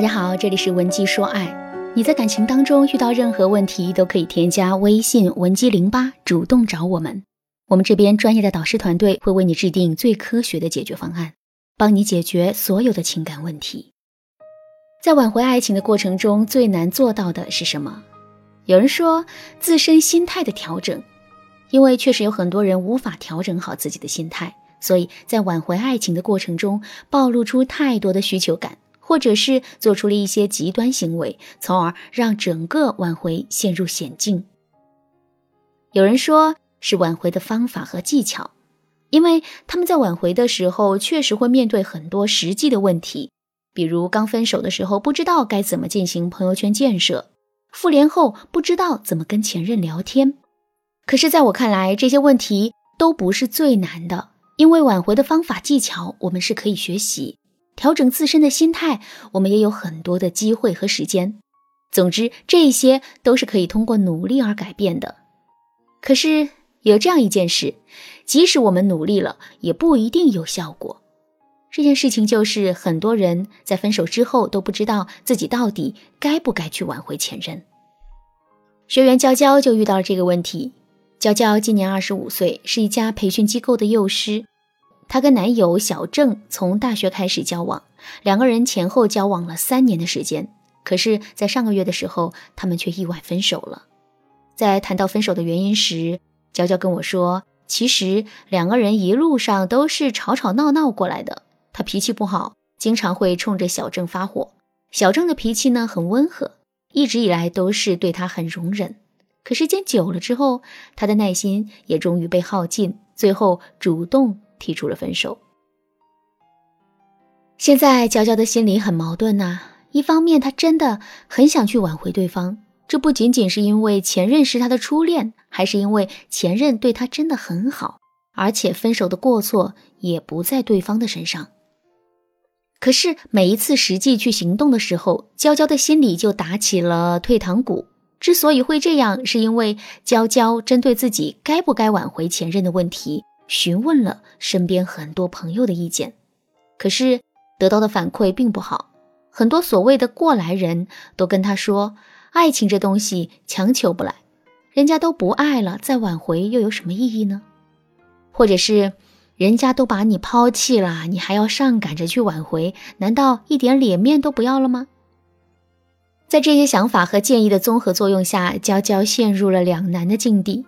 大家好，这里是文姬说爱。你在感情当中遇到任何问题，都可以添加微信文姬零八，主动找我们。我们这边专业的导师团队会为你制定最科学的解决方案，帮你解决所有的情感问题。在挽回爱情的过程中，最难做到的是什么？有人说自身心态的调整，因为确实有很多人无法调整好自己的心态，所以在挽回爱情的过程中，暴露出太多的需求感。或者是做出了一些极端行为，从而让整个挽回陷入险境。有人说是挽回的方法和技巧，因为他们在挽回的时候确实会面对很多实际的问题，比如刚分手的时候不知道该怎么进行朋友圈建设，复联后不知道怎么跟前任聊天。可是，在我看来，这些问题都不是最难的，因为挽回的方法技巧我们是可以学习。调整自身的心态，我们也有很多的机会和时间。总之，这些都是可以通过努力而改变的。可是有这样一件事，即使我们努力了，也不一定有效果。这件事情就是，很多人在分手之后都不知道自己到底该不该去挽回前任。学员娇娇就遇到了这个问题。娇娇今年二十五岁，是一家培训机构的幼师。她跟男友小郑从大学开始交往，两个人前后交往了三年的时间。可是，在上个月的时候，他们却意外分手了。在谈到分手的原因时，娇娇跟我说：“其实两个人一路上都是吵吵闹闹过来的。他脾气不好，经常会冲着小郑发火。小郑的脾气呢很温和，一直以来都是对他很容忍。可时间久了之后，他的耐心也终于被耗尽，最后主动。”提出了分手。现在娇娇的心里很矛盾呐，一方面她真的很想去挽回对方，这不仅仅是因为前任是她的初恋，还是因为前任对她真的很好，而且分手的过错也不在对方的身上。可是每一次实际去行动的时候，娇娇的心里就打起了退堂鼓。之所以会这样，是因为娇娇针对自己该不该挽回前任的问题。询问了身边很多朋友的意见，可是得到的反馈并不好。很多所谓的过来人都跟他说：“爱情这东西强求不来，人家都不爱了，再挽回又有什么意义呢？”或者是人家都把你抛弃了，你还要上赶着去挽回，难道一点脸面都不要了吗？在这些想法和建议的综合作用下，娇娇陷入了两难的境地。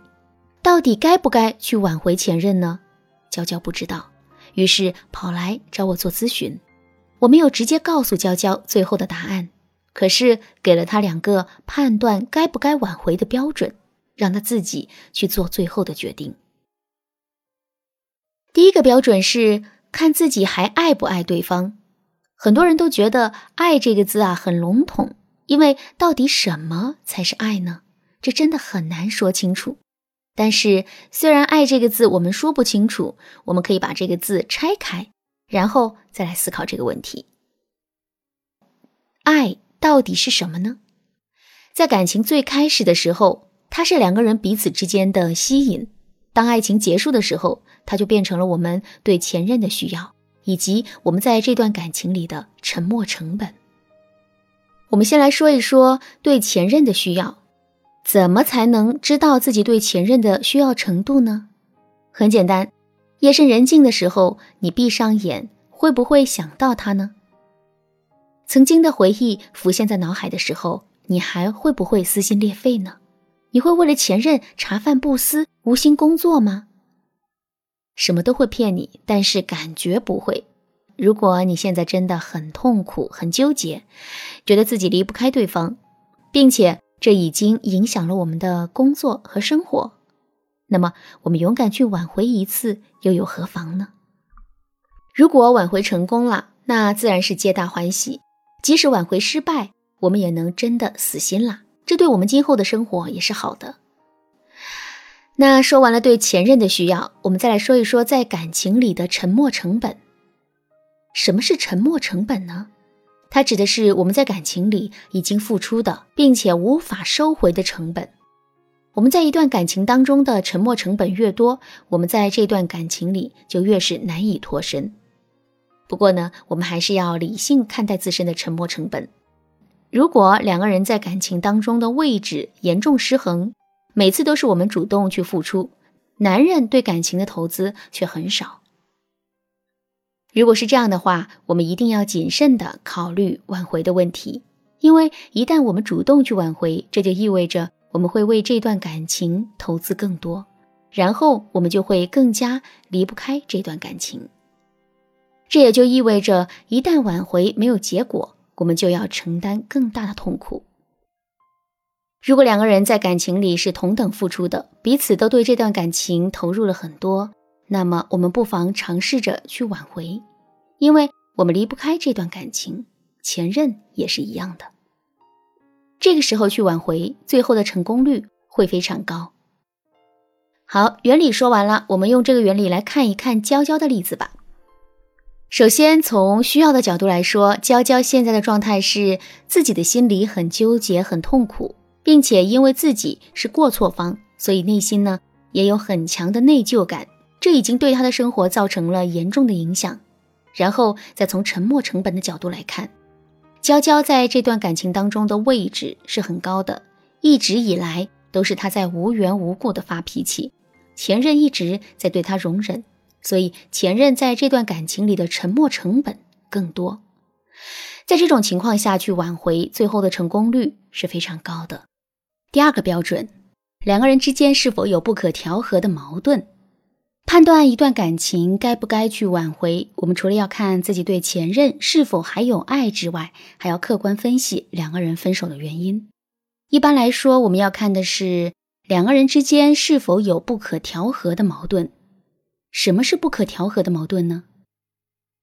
到底该不该去挽回前任呢？娇娇不知道，于是跑来找我做咨询。我没有直接告诉娇娇最后的答案，可是给了她两个判断该不该挽回的标准，让她自己去做最后的决定。第一个标准是看自己还爱不爱对方。很多人都觉得“爱”这个字啊很笼统，因为到底什么才是爱呢？这真的很难说清楚。但是，虽然“爱”这个字我们说不清楚，我们可以把这个字拆开，然后再来思考这个问题：爱到底是什么呢？在感情最开始的时候，它是两个人彼此之间的吸引；当爱情结束的时候，它就变成了我们对前任的需要，以及我们在这段感情里的沉没成本。我们先来说一说对前任的需要。怎么才能知道自己对前任的需要程度呢？很简单，夜深人静的时候，你闭上眼，会不会想到他呢？曾经的回忆浮现在脑海的时候，你还会不会撕心裂肺呢？你会为了前任茶饭不思、无心工作吗？什么都会骗你，但是感觉不会。如果你现在真的很痛苦、很纠结，觉得自己离不开对方，并且。这已经影响了我们的工作和生活，那么我们勇敢去挽回一次又有何妨呢？如果挽回成功了，那自然是皆大欢喜；即使挽回失败，我们也能真的死心了，这对我们今后的生活也是好的。那说完了对前任的需要，我们再来说一说在感情里的沉没成本。什么是沉没成本呢？它指的是我们在感情里已经付出的，并且无法收回的成本。我们在一段感情当中的沉没成本越多，我们在这段感情里就越是难以脱身。不过呢，我们还是要理性看待自身的沉没成本，如果两个人在感情当中的位置严重失衡，每次都是我们主动去付出，男人对感情的投资却很少。如果是这样的话，我们一定要谨慎的考虑挽回的问题，因为一旦我们主动去挽回，这就意味着我们会为这段感情投资更多，然后我们就会更加离不开这段感情。这也就意味着，一旦挽回没有结果，我们就要承担更大的痛苦。如果两个人在感情里是同等付出的，彼此都对这段感情投入了很多。那么，我们不妨尝试着去挽回，因为我们离不开这段感情，前任也是一样的。这个时候去挽回，最后的成功率会非常高。好，原理说完了，我们用这个原理来看一看娇娇的例子吧。首先，从需要的角度来说，娇娇现在的状态是自己的心里很纠结、很痛苦，并且因为自己是过错方，所以内心呢也有很强的内疚感。这已经对他的生活造成了严重的影响，然后再从沉默成本的角度来看，娇娇在这段感情当中的位置是很高的，一直以来都是他在无缘无故的发脾气，前任一直在对他容忍，所以前任在这段感情里的沉默成本更多，在这种情况下去挽回，最后的成功率是非常高的。第二个标准，两个人之间是否有不可调和的矛盾。判断一段感情该不该去挽回，我们除了要看自己对前任是否还有爱之外，还要客观分析两个人分手的原因。一般来说，我们要看的是两个人之间是否有不可调和的矛盾。什么是不可调和的矛盾呢？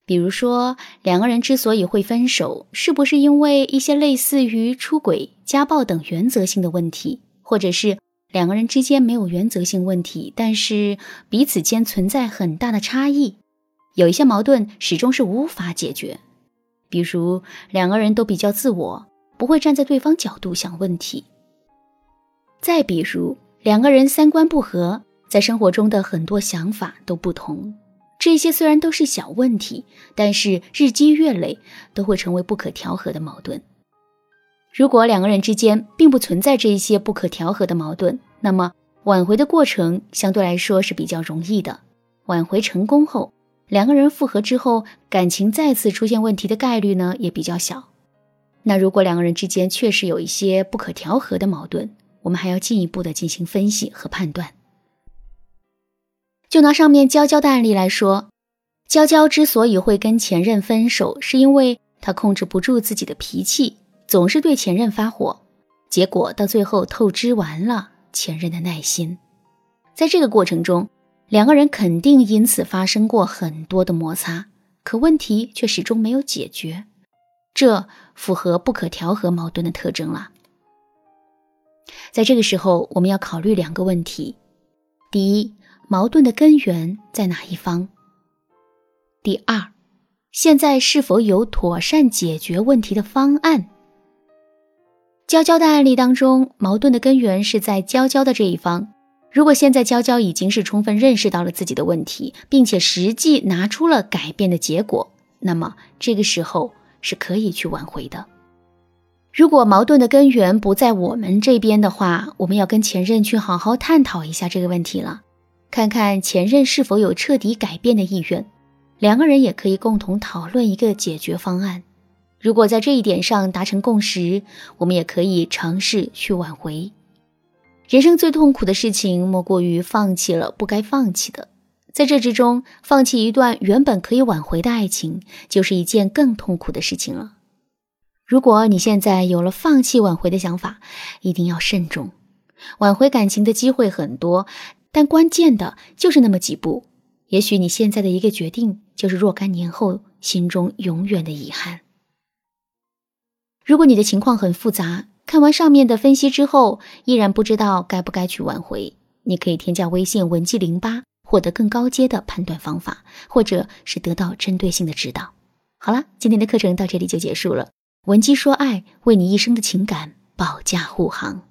比如说，两个人之所以会分手，是不是因为一些类似于出轨、家暴等原则性的问题，或者是？两个人之间没有原则性问题，但是彼此间存在很大的差异，有一些矛盾始终是无法解决。比如两个人都比较自我，不会站在对方角度想问题。再比如两个人三观不合，在生活中的很多想法都不同。这些虽然都是小问题，但是日积月累都会成为不可调和的矛盾。如果两个人之间并不存在这一些不可调和的矛盾，那么挽回的过程相对来说是比较容易的。挽回成功后，两个人复合之后，感情再次出现问题的概率呢也比较小。那如果两个人之间确实有一些不可调和的矛盾，我们还要进一步的进行分析和判断。就拿上面娇娇的案例来说，娇娇之所以会跟前任分手，是因为她控制不住自己的脾气。总是对前任发火，结果到最后透支完了前任的耐心。在这个过程中，两个人肯定因此发生过很多的摩擦，可问题却始终没有解决。这符合不可调和矛盾的特征了。在这个时候，我们要考虑两个问题：第一，矛盾的根源在哪一方？第二，现在是否有妥善解决问题的方案？娇娇的案例当中，矛盾的根源是在娇娇的这一方。如果现在娇娇已经是充分认识到了自己的问题，并且实际拿出了改变的结果，那么这个时候是可以去挽回的。如果矛盾的根源不在我们这边的话，我们要跟前任去好好探讨一下这个问题了，看看前任是否有彻底改变的意愿，两个人也可以共同讨论一个解决方案。如果在这一点上达成共识，我们也可以尝试去挽回。人生最痛苦的事情，莫过于放弃了不该放弃的。在这之中，放弃一段原本可以挽回的爱情，就是一件更痛苦的事情了。如果你现在有了放弃挽回的想法，一定要慎重。挽回感情的机会很多，但关键的就是那么几步。也许你现在的一个决定，就是若干年后心中永远的遗憾。如果你的情况很复杂，看完上面的分析之后，依然不知道该不该去挽回，你可以添加微信文姬零八，获得更高阶的判断方法，或者是得到针对性的指导。好啦，今天的课程到这里就结束了。文姬说爱，为你一生的情感保驾护航。